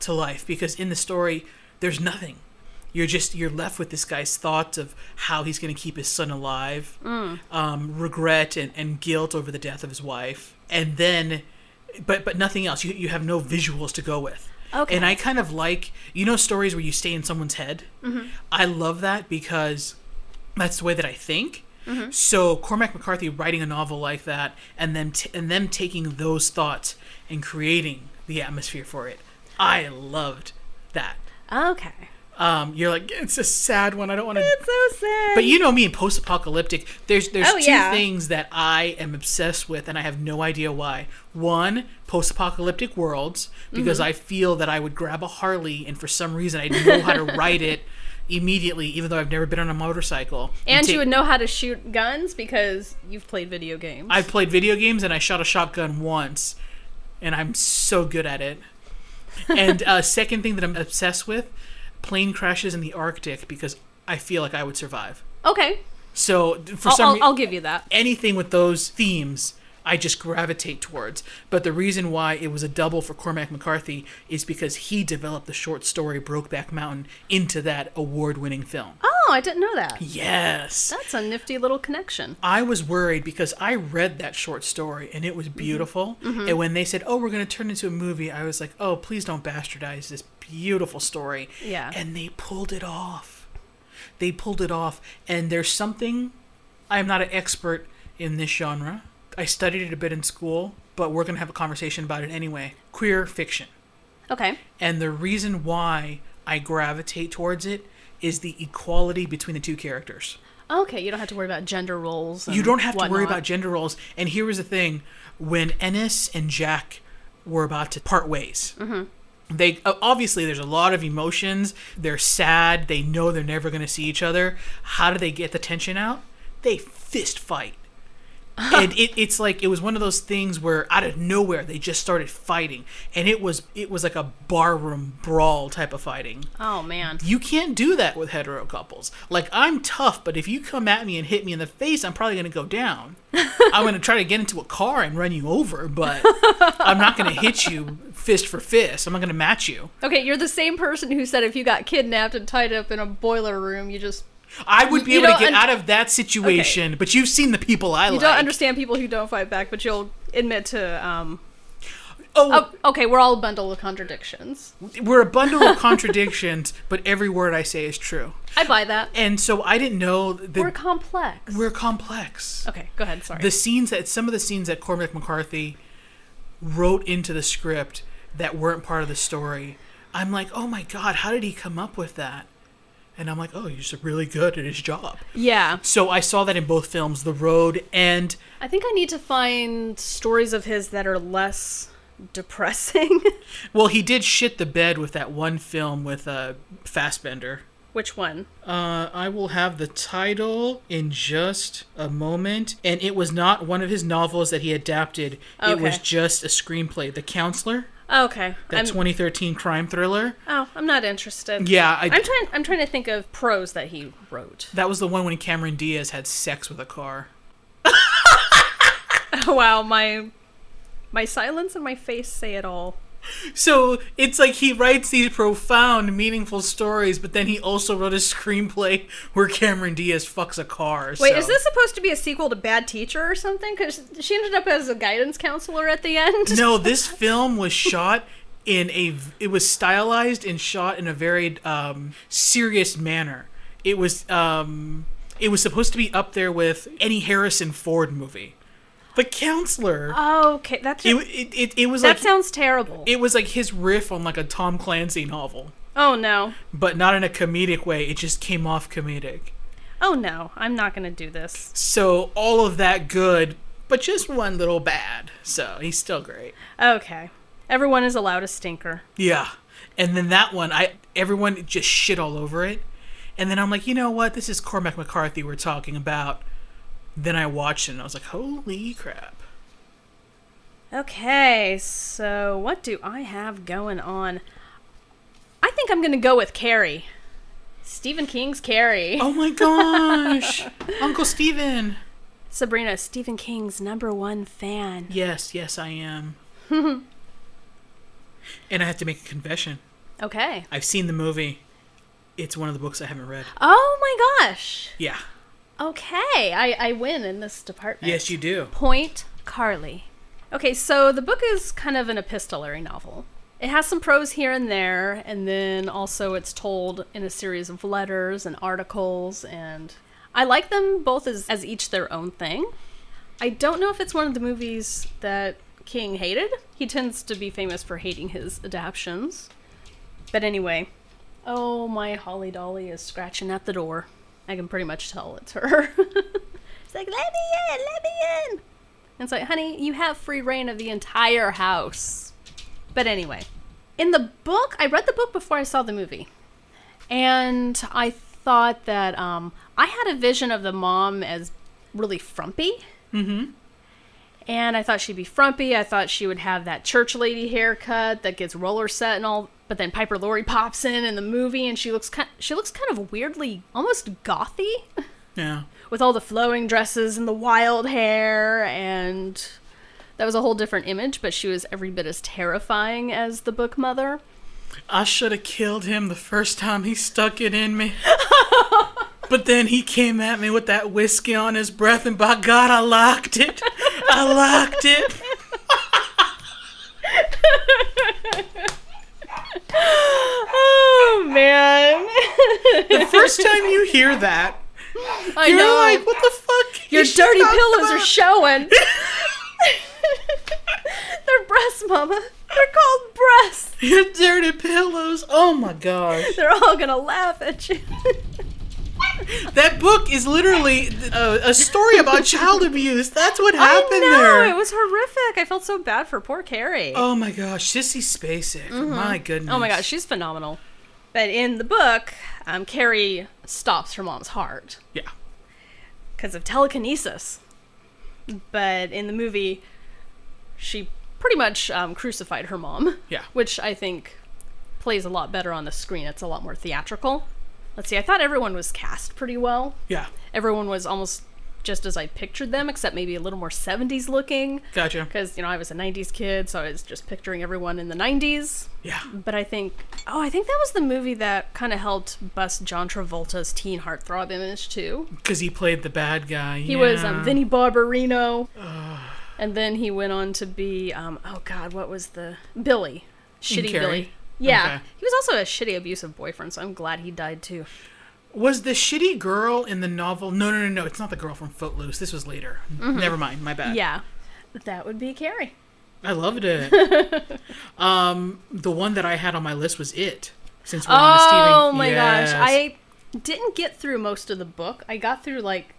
to life because in the story there's nothing. You're just you're left with this guy's thoughts of how he's going to keep his son alive, um, regret and, and guilt over the death of his wife, and then, but but nothing else. You you have no visuals to go with. Okay. And I kind of like you know stories where you stay in someone's head. I love that because that's the way that I think. So Cormac McCarthy writing a novel like that, and then t- and them taking those thoughts and creating the atmosphere for it, I loved that. Okay. Um, you're like it's a sad one. I don't want to. It's so sad. But you know me in post-apocalyptic. There's there's Oh, two yeah. things that I am obsessed with, and I have no idea why. One, post-apocalyptic worlds, because Mm-hmm. I feel that I would grab a Harley, and for some reason I know how to ride it <laughs> immediately, even though I've never been on a motorcycle. and take- you would know how to shoot guns because you've played video games. I've played video games and I shot a shotgun once, and I'm so good at it. And uh, <laughs> second thing that I'm obsessed with, plane crashes in the Arctic because I feel like I would survive. okay. So for I'll, some I'll, I'll give you that. anything with those themes, I just gravitate towards. But the reason why it was a double for Cormac McCarthy is because he developed the short story Brokeback Mountain into that award-winning film. Oh, I didn't know that. Yes. That's a nifty little connection. I was worried because I read that short story and it was Mm-hmm. beautiful. And when they said, "Oh, we're going to turn it into a movie," I was like, "Oh, please don't bastardize this beautiful story." Yeah. And they pulled it off. They pulled it off, and there's something. I'm not an expert in this genre. I studied it a bit in school, but we're going to have a conversation about it anyway. Queer fiction. Okay. And the reason why I gravitate towards it is the equality between the two characters. Okay, you don't have to worry about gender roles. You don't have to worry about gender roles. And here was the thing: when Ennis and Jack were about to part ways, Mm-hmm. they obviously there's a lot of emotions. They're sad. They know they're never going to see each other. How do they get the tension out? They fist fight. <laughs> and it, it's like it was one of those things where out of nowhere they just started fighting and it was it was like a barroom brawl type of fighting Oh man. you can't do that with hetero couples. Like I'm tough, but if you come at me and hit me in the face, I'm probably going to go down. <laughs> I'm going to try to get into a car and run you over, but I'm not going to hit you fist for fist. I'm not going to match you. Okay, you're the same person who said if you got kidnapped and tied up in a boiler room, you just I would be You able to get un- out of that situation, but you've seen the people I love. you like. don't understand people who don't fight back, but you'll admit to um Oh, oh, okay, we're all a bundle of contradictions. we're a bundle of contradictions, <laughs> but every word I say is true. I buy that. And so I didn't know that We're complex. we're complex. okay, go ahead. Sorry. the scenes that some of the scenes that Cormac McCarthy wrote into the script that weren't part of the story, I'm like, oh my god, how did he come up with that? And I'm like, oh, he's really good at his job. yeah, So I saw that in both films, The Road and I think I need to find stories of his that are less depressing. <laughs> well, he did shit the bed with that one film with uh, Fassbender. Which one? Uh, I will have the title in just a moment. And it was not one of his novels that he adapted. Okay. It was just a screenplay. The Counselor, Oh, okay, that I'm, 2013 crime thriller. oh, I'm not interested. Yeah, I, I'm trying. I'm trying to think of prose that he wrote. that was the one when Cameron Diaz had sex with a car. <laughs> Oh, wow, my my silence and my face say it all. So it's like he writes these profound, meaningful stories, but then he also wrote a screenplay where Cameron Diaz fucks a car. Wait, so- is this supposed to be a sequel to Bad Teacher or something? Because she ended up as a guidance counselor at the end. no, <laughs> this film was shot in a. It was stylized and shot in a very um, serious manner. It was. Um, it was supposed to be up there with any Harrison Ford movie. The Counselor. Oh, okay, that's It, it, it, it was that like sounds terrible. it was like his riff on like a Tom Clancy novel. oh no, but not in a comedic way. It just came off comedic. oh no, I'm not gonna do this. So all of that good, but just one little bad. So he's still great. Okay, everyone is allowed a stinker. Yeah. And then that one, I everyone just shit all over it. And then I'm like, you know what? This is Cormac McCarthy we're talking about. Then I watched it and I was like, holy crap. Okay, so what do I have going on? I think I'm gonna go with Carrie. Stephen King's Carrie. Oh my gosh. <laughs> Uncle Stephen. Sabrina, Stephen King's number one fan. Yes, yes, I am. <laughs> and I have to make a confession. Okay. I've seen the movie. It's one of the books I haven't read. Oh my gosh. Yeah. Okay, I, I win in this department. Yes, you do. Point Carlye. Okay, so the book is kind of an epistolary novel. It has some prose here and there, and then also it's told in a series of letters and articles, and I like them both as, as each their own thing. I don't know if it's one of the movies that King hated. He tends to be famous for hating his adaptations. But anyway, oh, my Holly Dolly is scratching at the door. I can pretty much tell it's her. <laughs> it's like, let me in, let me in. And it's like, honey, you have free reign of the entire house. But anyway, in the book, I read the book before I saw the movie. And I thought that um, I had a vision of the mom as really frumpy. Mm-hmm. And I thought she'd be frumpy. I thought she would have that church lady haircut that gets roller set and all. But then Piper Laurie pops in in the movie, and she looks kind. She looks kind of weirdly, almost gothy, Yeah. with all the flowing dresses and the wild hair, and that was a whole different image. But she was every bit as terrifying as the book mother. I should have killed him the first time he stuck it in me. <laughs> but then he came at me with that whiskey on his breath, and by God, I locked it. I locked it. Oh man! The first time you hear that, I you're know. like, what the fuck? Your she dirty pillows are showing. <laughs> They're breasts, Mama. They're called breasts. Your dirty pillows. Oh my gosh. They're all gonna laugh at you. That book is literally a, a story about child <laughs> abuse. That's what happened I know there. it was horrific. I felt so bad for poor Carrie. Oh my gosh, Sissy Spacek. Mm-hmm. My goodness. Oh my gosh, she's phenomenal. But in the book, um, Carrie stops her mom's heart Yeah. because of telekinesis. But in the movie, she pretty much um, crucified her mom. Yeah. Which I think plays a lot better on the screen. It's a lot more theatrical. Let's see, I thought everyone was cast pretty well. Yeah. Everyone was almost just as I pictured them, except maybe a little more 70s looking. Gotcha. Because, you know, I was a 90s kid, so I was just picturing everyone in the 90s. Yeah. But I think, oh, I think that was the movie that kind of helped bust John Travolta's teen heartthrob image, too. Because he played the bad guy. He was um, Vinnie Barbarino. and then he went on to be, um, oh God, what was the. Billy. Shitty Billy. Yeah. Okay. He was also a shitty abusive boyfriend, so I'm glad he died too. Was the shitty girl in the novel? No, no, no, no. It's not the girl from Footloose. This was later. Never mind. My bad. Mm-hmm. Yeah. That would be Carrie. I loved it. <laughs> um, the one that I had on my list was it. Since we're on the Stephen. Oh my Yes. gosh. I didn't get through most of the book. I got through like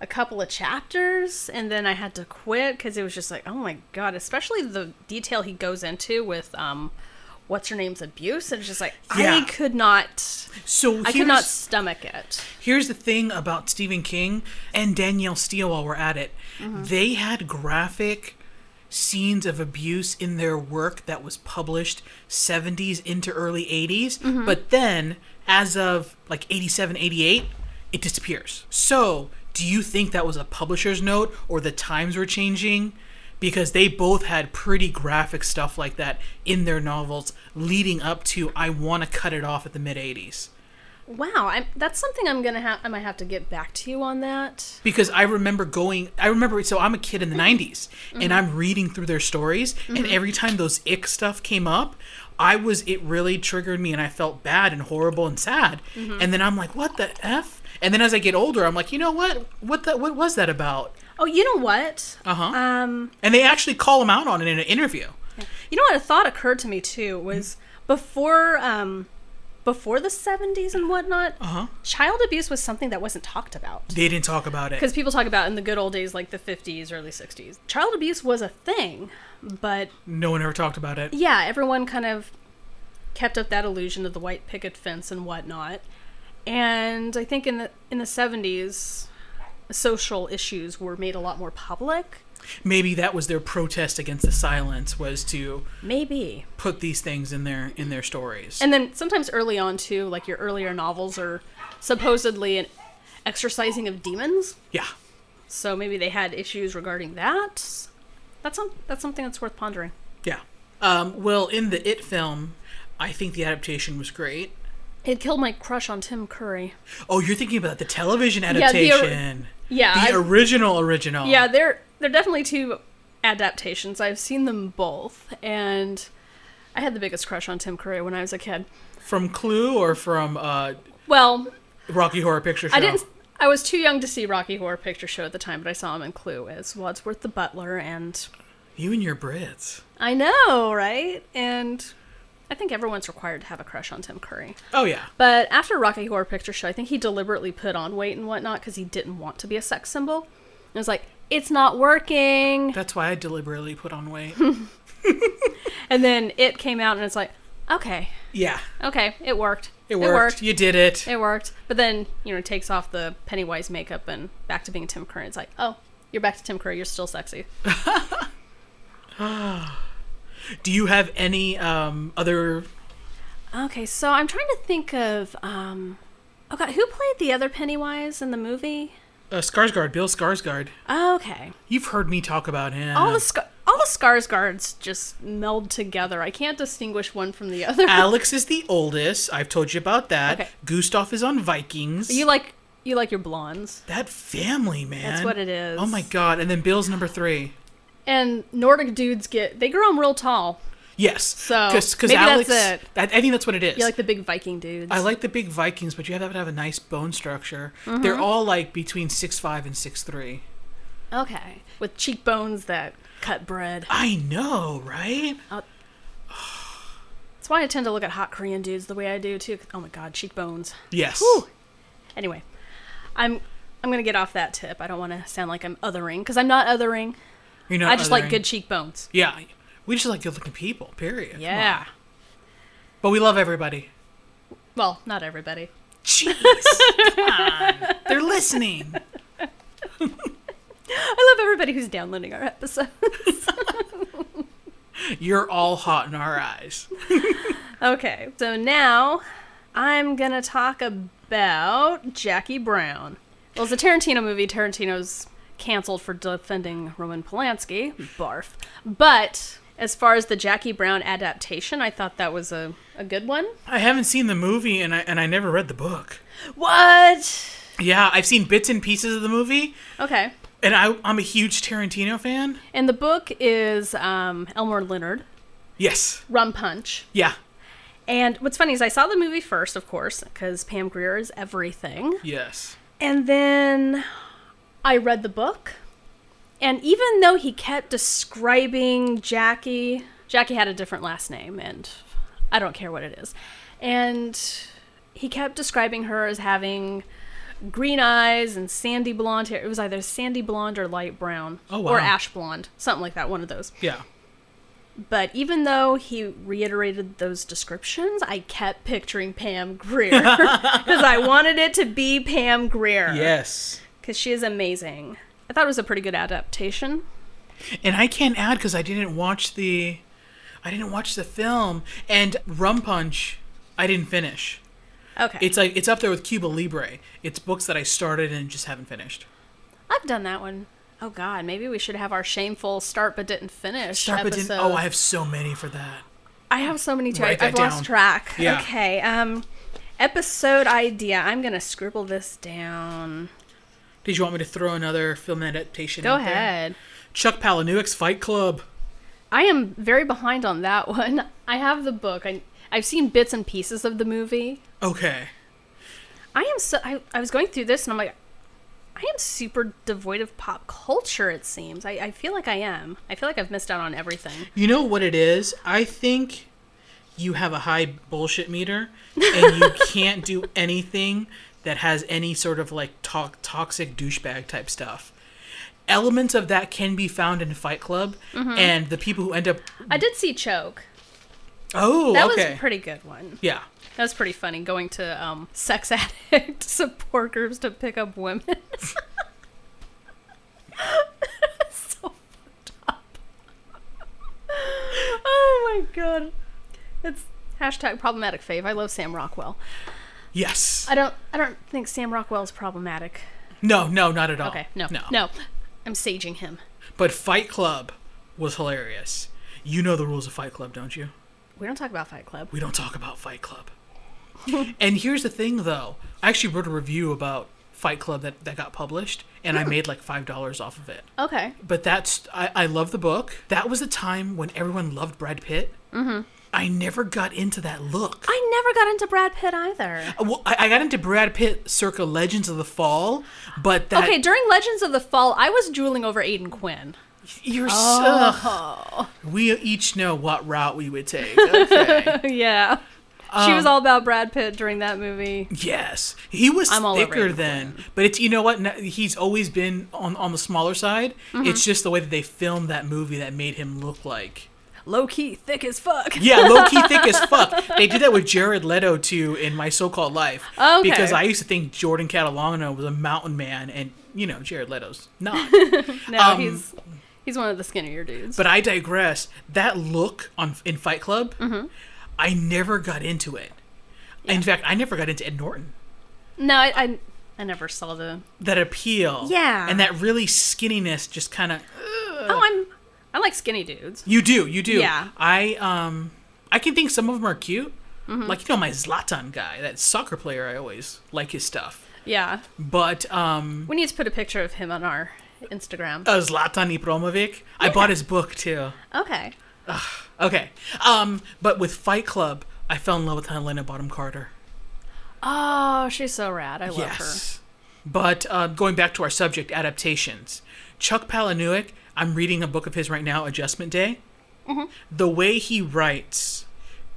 a couple of chapters and then I had to quit because it was just like, oh my god, especially the detail he goes into with um what's her name's abuse. And it's just like I could not So I could not stomach it. here's the thing about Stephen King and Danielle Steel while we're at it. Mm-hmm. They had graphic scenes of abuse in their work that was published 70s into early 80s, Mm-hmm. but then as of like 87, 88, it disappears. So, do you think that was a publisher's note or the times were changing? Because they both had pretty graphic stuff like that in their novels leading up to I want to cut it off at the mid 80s. Wow, I, that's something I'm gonna have. I might have to get back to you on that. because I remember going. I remember. So I'm a kid in the '90s, Mm-hmm. and I'm reading through their stories, and every time those ick stuff came up, I was. It really triggered me, and I felt bad and horrible and sad. Mm-hmm. And then I'm like, "What the f?" And then as I get older, I'm like, "You know what? What that? What was that about?" Oh, you know what? Uh huh. Um, and they actually call him out on it in an interview. you know what? A thought occurred to me too was before um, before the 70s and whatnot. Uh huh. child abuse was something that wasn't talked about They didn't talk about it. because people talk about in the good old days like the 50s early 60s child abuse was a thing but No one ever talked about it. yeah everyone kind of kept up that illusion of the white picket fence and whatnot. And I think in the in the seventies, social issues were made a lot more public. Maybe that was their protest against the silence was to Maybe. put these things in their in their stories. And then sometimes early on too, like your earlier novels are supposedly an exorcising of demons. yeah. So maybe they had issues regarding that. That's some, that's something that's worth pondering. Yeah. Um, well, in the It film, I think the adaptation was great. It killed my crush on Tim Curry. Oh, you're thinking about the television the or- adaptation. Yeah, the I- original original. Yeah, they're they're definitely two adaptations. I've seen them both, and I had the biggest crush on Tim Curry when I was a kid. From Clue or from uh, Well, Rocky Horror Picture Show? I didn't. I was too young to see Rocky Horror Picture Show at the time, but I saw him in Clue as Wadsworth the Butler, and You and your Brits. I know, right? And I think everyone's required to have a crush on Tim Curry. Oh yeah. But after Rocky Horror Picture Show, I think he deliberately put on weight and whatnot because he didn't want to be a sex symbol. And it was like, it's not working. That's why I deliberately put on weight. <laughs> <laughs> And then it came out, and it's like, okay, yeah. okay, it worked. It worked. You did it. It worked. But then, you know, takes off the Pennywise makeup and back to being Tim Curry. It's like, oh, you're back to Tim Curry. You're still sexy. <laughs> Do you have any um, other? Okay, so I'm trying to think of, um, oh god, who played the other Pennywise in the movie? Uh, Skarsgård, Bill Skarsgård. Okay. You've heard me talk about him. All the Scar- all the Skarsgårds just meld together. I can't distinguish one from the other. <laughs> Alex is the oldest. I've told you about that. Okay. Gustav is on Vikings. you like you like your blondes. that family, man. That's what it is. Oh my god! And then Bill's number three. And Nordic dudes get they grow them real tall. Yes. So, because maybe that's it. I, I think that's what it is. You like the big Viking dudes. I like the big Vikings, but you have to have a nice bone structure. Mm-hmm. They're all like between six five and six three. Okay. With cheekbones that cut bread. I know, right? That's why I tend to look at hot Korean dudes the way I do too. Oh my god, cheekbones. Yes. Whew. Anyway, I'm I'm gonna get off that tip. I don't want to sound like I'm othering because I'm not othering. You're not I just like good cheekbones. Yeah, we just like good looking people. Period. Come Yeah. on. But we love everybody. Well, not everybody. Jeez. <laughs> Come on. They're listening. <laughs> I love everybody who's downloading our episodes. <laughs> You're all hot in our eyes. okay, so now I'm gonna talk about Jackie Brown. Well, it's a Tarantino movie. Tarantino's canceled for defending Roman Polanski. Barf. But as far as the Jackie Brown adaptation, I thought that was a, a good one. I haven't seen the movie and I and I never read the book. What? Yeah, I've seen bits and pieces of the movie, Okay. and I, I'm a huge Tarantino fan. And the book is um, Elmore Leonard, Yes. Rum Punch. Yeah. And what's funny is I saw the movie first, of course, because Pam Grier is everything. Yes. And then I read the book. And even though he kept describing Jackie, Jackie had a different last name, and I don't care what it is. And he kept describing her as having green eyes and sandy blonde hair. It was either sandy blonde or light brown. Oh, Or ash blonde. Something like that, one of those. Yeah. But even though he reiterated those descriptions, I kept picturing Pam Grier <laughs> <laughs> because I wanted it to be Pam Grier. Yes. Because she is amazing. I thought it was a pretty good adaptation. And I can't add because I didn't watch the, I didn't watch the film. And Rum Punch, I didn't finish. Okay, It's like it's up there with Cuba Libre. It's books that I started and just haven't finished. I've done that one. Oh God, maybe we should have our shameful start but didn't finish Start but didn't. Oh, I have so many for that. I have so many too. I, Write that I've lost down. track. Yeah. Okay. Um, episode idea. I'm gonna scribble this down. Did you want me to throw another film adaptation? Go out there? ahead. Chuck Palahniuk's Fight Club. I am very behind on that <laughs> one. I have the book. I I've seen bits and pieces of the movie. Okay. I am so. I, I was going through this and I'm like, I am super devoid of pop culture. It seems. I, I feel like I am. I feel like I've missed out on everything. You know what it is? I think you have a high bullshit meter and you <laughs> can't do anything that has any sort of like to- toxic douchebag type stuff. Elements of that can be found in Fight Club, Mm-hmm. and the people who end up I did see Choke. Oh, That okay. was a pretty good one. yeah. That was pretty funny. Going to um, sex <laughs> addict support groups to pick up women. <laughs> so fucked up. <laughs> Oh my god. It's hashtag problematic fave. I love Sam Rockwell. Yes. I don't. I don't think Sam Rockwell is problematic. No, no, not at all. Okay. No. no. No. I'm saging him. But Fight Club was hilarious. You know the rules of Fight Club, don't you? We don't talk about Fight Club. We don't talk about Fight Club. <laughs> and here's the thing, though. I actually wrote a review about Fight Club that, that got published, and I made like five dollars off of it. Okay. But that's I, I love the book. That was a time when everyone loved Brad Pitt. Mm-hmm. I never got into that look. I never got into Brad Pitt either. well, I, I got into Brad Pitt circa Legends of the Fall, but that Okay, during Legends of the Fall, I was drooling over Aidan Quinn. you're Oh. so. We each know what route we would take. Okay. <laughs> yeah. she was all about Brad Pitt during that movie. Yes, he was I'm thicker then, but it's you know what? He's always been on on the smaller side. Mm-hmm. It's just the way that they filmed that movie that made him look like Low key, thick as fuck. yeah, low key thick as <laughs> fuck. They did that with Jared Leto too in My So Called Life Okay. because I used to think Jordan Catalano was a mountain man, and you know Jared Leto's not. <laughs> No, Um, he's he's one of the skinnier dudes. but I digress. That look on in Fight Club, Mm-hmm. I never got into it. In fact, I never got into Ed Norton. no, I, I I never saw the. That appeal, Yeah. and that really skinniness, just kind of. Oh, I'm I like skinny dudes. You do, you do. Yeah. I um, I can think some of them are cute. Mm-hmm. Like you know my Zlatan guy, that soccer player. I always like his stuff. Yeah, But um, we need to put a picture of him on our Instagram. uh, Zlatan Ibrahimovic. I bought his book too. Okay. Okay. Um, but with Fight Club, I fell in love with Helena Bonham Carter. Oh, she's so rad. I love her. yes. But uh, going back to our subject, adaptations. Chuck Palahniuk, I'm reading a book of his right now, Adjustment Day. The way he writes,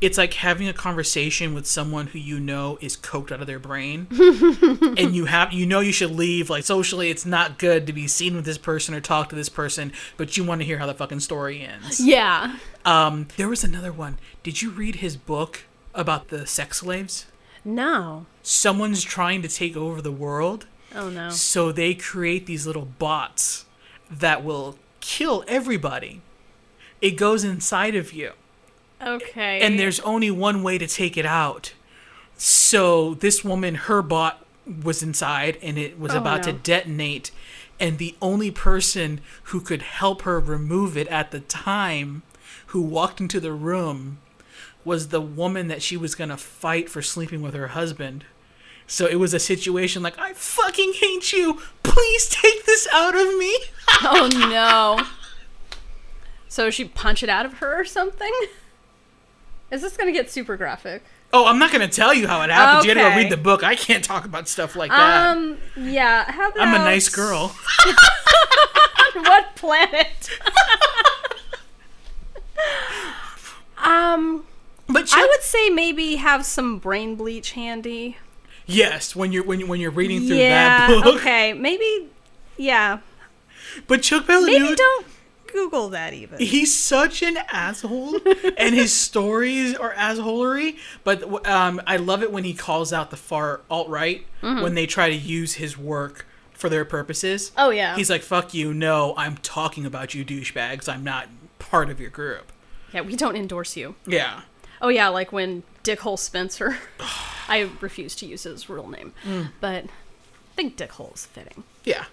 it's like having a conversation with someone who you know is coked out of their brain, <laughs> and you have you know you should leave. Like socially, it's not good to be seen with this person or talk to this person, but you want to hear how the fucking story ends. Yeah. Um, there was another one. Did you read his book about the sex slaves? No. Someone's trying to take over the world, Oh no. so they create these little bots that will kill everybody. It goes inside of you, Okay. and there's only one way to take it out. So this woman, her bot was inside, and it was Oh, about to detonate. And the only person who could help her remove it at the time, who walked into the room, was the woman that she was gonna fight for sleeping with her husband. So it was a situation like, I fucking hate you. Please take this out of me. <laughs> oh no. So she punch it out of her or something? Is this gonna get super graphic? Oh, I'm not gonna tell you how it happened. You gotta go read the book. I can't talk about stuff like that. Um. Yeah. How about I'm a nice girl. <laughs> what planet? <laughs> um. But I would say maybe have some brain bleach handy. Yes, when you're when you when you're reading through yeah. that book. Okay. Maybe. Yeah. But Chuck Maybe Palahniuk, don't Google that even. he's such an asshole, and his <laughs> stories are assholery. But um, I love it when he calls out the far alt right Mm-hmm. when they try to use his work for their purposes. Oh yeah. He's like, "Fuck you! No, I'm talking about you, douchebags. I'm not part of your group." yeah. We don't endorse you. Yeah. Oh yeah, like when Dickhole Spencer. <sighs> I refuse to use his real name, Mm. but I think Dickhole is fitting. Yeah.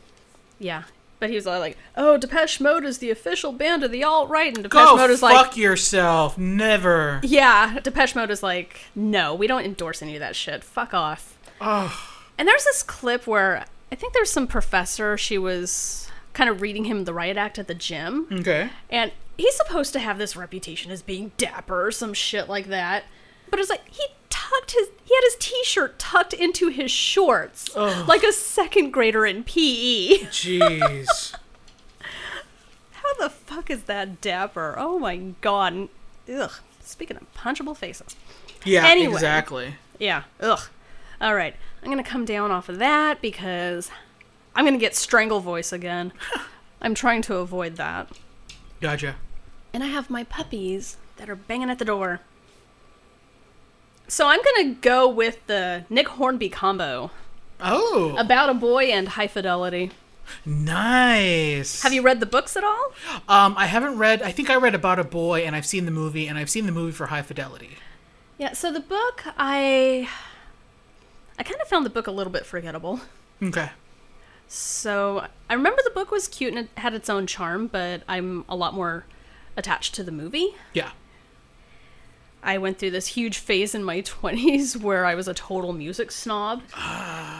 Yeah. But he was like, "Oh, Depeche Mode is the official band of the alt right," and Depeche Go Mode is fuck like, "Fuck yourself. Never. "Yeah." Depeche Mode is like, "No, we don't endorse any of that shit. Fuck off." Oh. And there's this clip where I think there's some professor. She was kind of reading him the riot act at the gym, Okay. and he's supposed to have this reputation as being dapper or some shit like that. But it's like he tucked his he had his t-shirt tucked into his shorts Ugh. like a second grader in PE. Jeez. <laughs> <laughs> How the fuck is that dapper? Oh my god. Ugh. Speaking of punchable faces. Yeah, Anyway. exactly. Yeah. Ugh. All right. I'm going to come down off of that because I'm going to get strangle voice again. <laughs> I'm trying to avoid that. Gotcha. And I have my puppies that are banging at the door. So I'm gonna go with the Nick Hornby combo Oh, about a boy and high fidelity. nice. Have you read the books at all? Um, I haven't read. I think I read about a boy, and I've seen the movie, and I've seen the movie for High Fidelity. Yeah. So the book, I, I kind of found the book a little bit forgettable. Okay. So I remember the book was cute and it had its own charm, but I'm a lot more attached to the movie. Yeah. I went through this huge phase in my <laughs> 20s where I was a total music snob.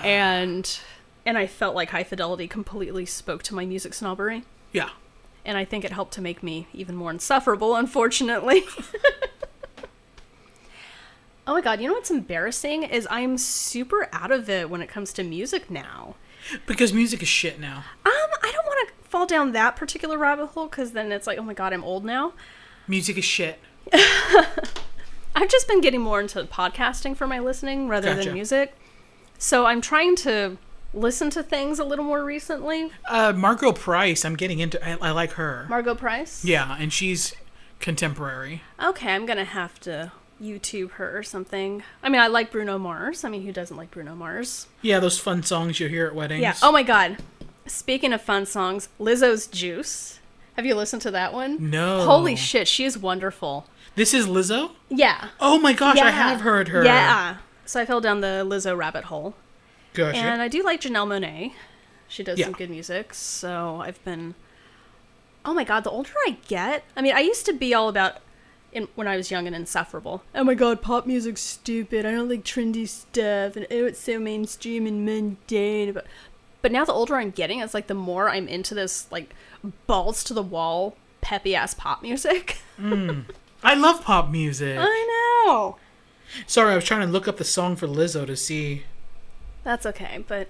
and and I felt like High Fidelity completely spoke to my music snobbery. Yeah. And I think it helped to make me even more insufferable, unfortunately. <laughs> oh my god, you know what's embarrassing is I'm super out of it when it comes to music now. Because music is shit now. Um, I don't want to fall down that particular rabbit hole because then it's like, oh my god, I'm old now. Music is shit. <laughs> I've just been getting more into podcasting for my listening rather Gotcha. than music. So I'm trying to listen to things a little more recently. Uh, Margo Price, I'm getting into. I, I like her. Margo Price. yeah, and she's contemporary. Okay, I'm gonna have to YouTube her or something. I mean, I like Bruno Mars. I mean, who doesn't like Bruno Mars? Yeah, those fun songs you hear at weddings. Yeah. Oh my god. Speaking of fun songs, Lizzo's Juice. Have you listened to that one? No. Holy shit, she is wonderful. This is Lizzo. Yeah. Oh my gosh, I have heard her. Yeah. So I fell down the Lizzo rabbit hole. Gotcha. And I do like Janelle Monáe. She does Yeah. some good music. So I've been. Oh my god, the older I get, I mean, I used to be all about. In, when I was young and insufferable. Oh my god, pop music's stupid. I don't like trendy stuff, and oh, it's so mainstream and mundane. But, but now the older I'm getting, it's like the more I'm into this like balls to the wall, peppy ass pop music. Hmm. <laughs> I love pop music. I know. Sorry, I was trying to look up the song for Lizzo to see. That's okay, but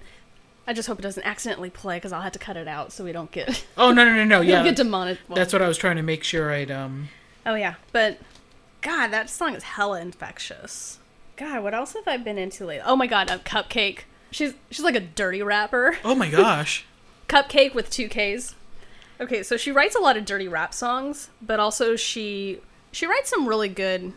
I just hope it doesn't accidentally play because I'll have to cut it out so we don't get <laughs> Oh no no no no <laughs> yeah. get demonetized. Well, That's what I was trying to make sure I'd um. Oh yeah, but God, that song is hella infectious. God, what else have I been into lately? Oh my God, a CupcakKe. She's she's like a dirty rapper. <laughs> Oh my gosh. CupcakKe with two Ks. Okay, so she writes a lot of dirty rap songs, but also she she writes some really good,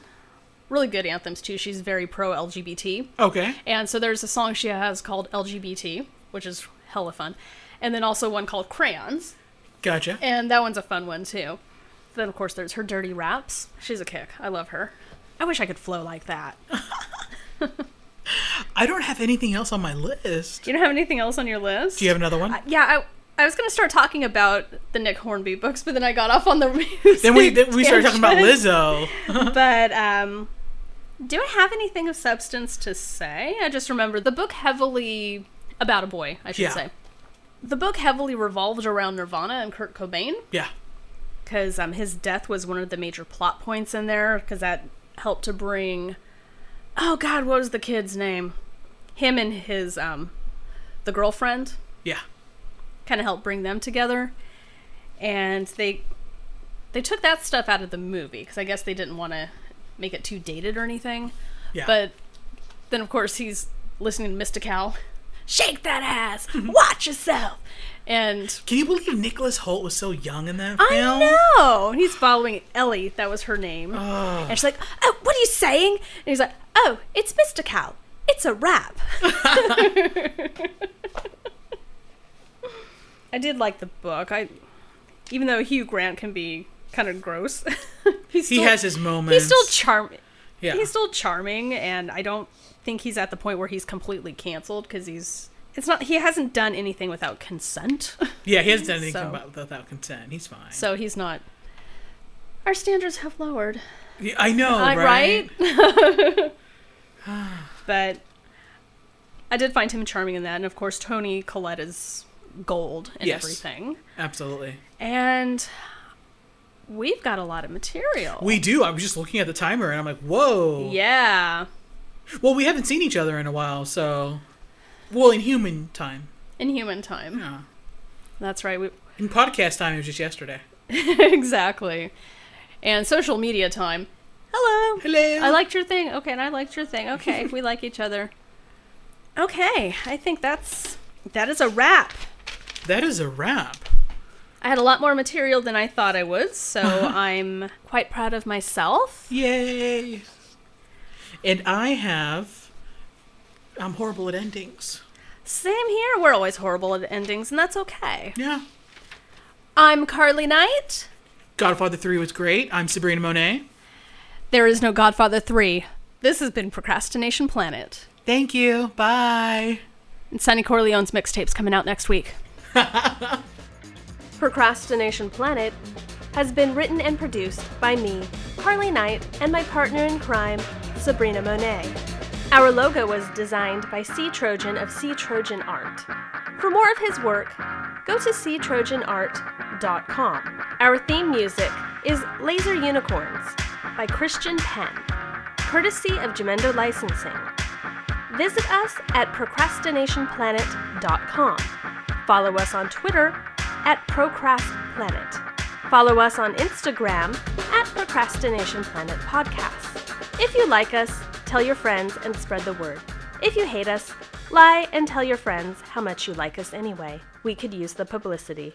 really good anthems too. She's very pro LGBT, Okay. and so there's a song she has called LGBT, which is hella fun, and then also one called Crayons, Gotcha. and that one's a fun one too. Then of course there's her dirty raps. She's a kick. I love her. I wish I could flow like that. <laughs> I don't have anything else on my list. You don't have anything else on your list? Do you have another one? Uh, yeah, I, I was gonna start talking about the Nick Hornby books, but then I got off on the <laughs> music then we then we started talking about. Lizzo. <laughs> <laughs> but um, do I have anything of substance to say? I just remember the book heavily about a boy. I should Yeah. say the book heavily revolved around Nirvana and Kurt Cobain yeah. because um, his death was one of the major plot points in there because that helped to bring. Oh God, what was the kid's name? Him and his um, the girlfriend Yeah. Kind of helped bring them together. And they they took that stuff out of the movie because i guess they didn't want to make it too dated or anything. Yeah. but then of course he's listening to Mystikal shake that ass! <laughs> Watch yourself! And Can you believe Nicholas Hoult was so young in that film? i know! And he's following ellie that was her name. Oh. and she's like oh what are you saying? And he's like oh it's Mystikal it's a rap <laughs> <laughs> I did like the book. I, even though Hugh Grant can be kind of gross, <laughs> he's He has his moments. he's still charming. yeah. He's still charming, and I don't think he's at the point where he's completely canceled because he's. It's not. He hasn't done anything without consent, <laughs> yeah, he hasn't done anything So- about, without consent. He's fine. so he's not. Our standards have lowered, Yeah, I know, Uh, right? right? <laughs> <sighs> but I did find him charming in that, and of course Toni Collette is gold and Yes. everything. Absolutely. And we've got a lot of material. We do. I was just looking at the timer and I'm like, whoa. yeah, Well, we haven't seen each other in a while, so. Well, in human time. in human time. Yeah. That's right. We, In podcast time, it was just yesterday. <laughs> exactly. And social media time. Hello. Hello. I liked your thing. Okay, and I liked your thing. Okay, <laughs> we like each other. Okay, I think that's that is a wrap. That is a wrap. I had a lot more material than I thought I would, so <laughs> I'm quite proud of myself. Yay. And I have. I'm horrible at endings. Same here. We're always horrible at endings, and that's okay. Yeah. I'm Carlye Knight. Godfather 3 was great. I'm Sabrina Monet. There is no Godfather 3. This has been Procrastination Planet. Thank you. Bye. And Sonny Corleone's mixtape's coming out next week. <laughs> Procrastination Planet has been written and produced by me, Carlye Knight, and my partner in crime, Sabrina Monet. Our logo was designed by C. Trojan of C. Trojan Art. For more of his work, go to ctrojanart.com. Our theme music is Laser Unicorns by Christian Penn, courtesy of Jamendo Licensing. Visit us at procrastinationplanet.com. Follow us on Twitter at procrastplanet. Follow us on Instagram at Procrastination Planet Podcast. If you like us, tell your friends and spread the word. If you hate us, lie and tell your friends how much you like us anyway. We could use the publicity.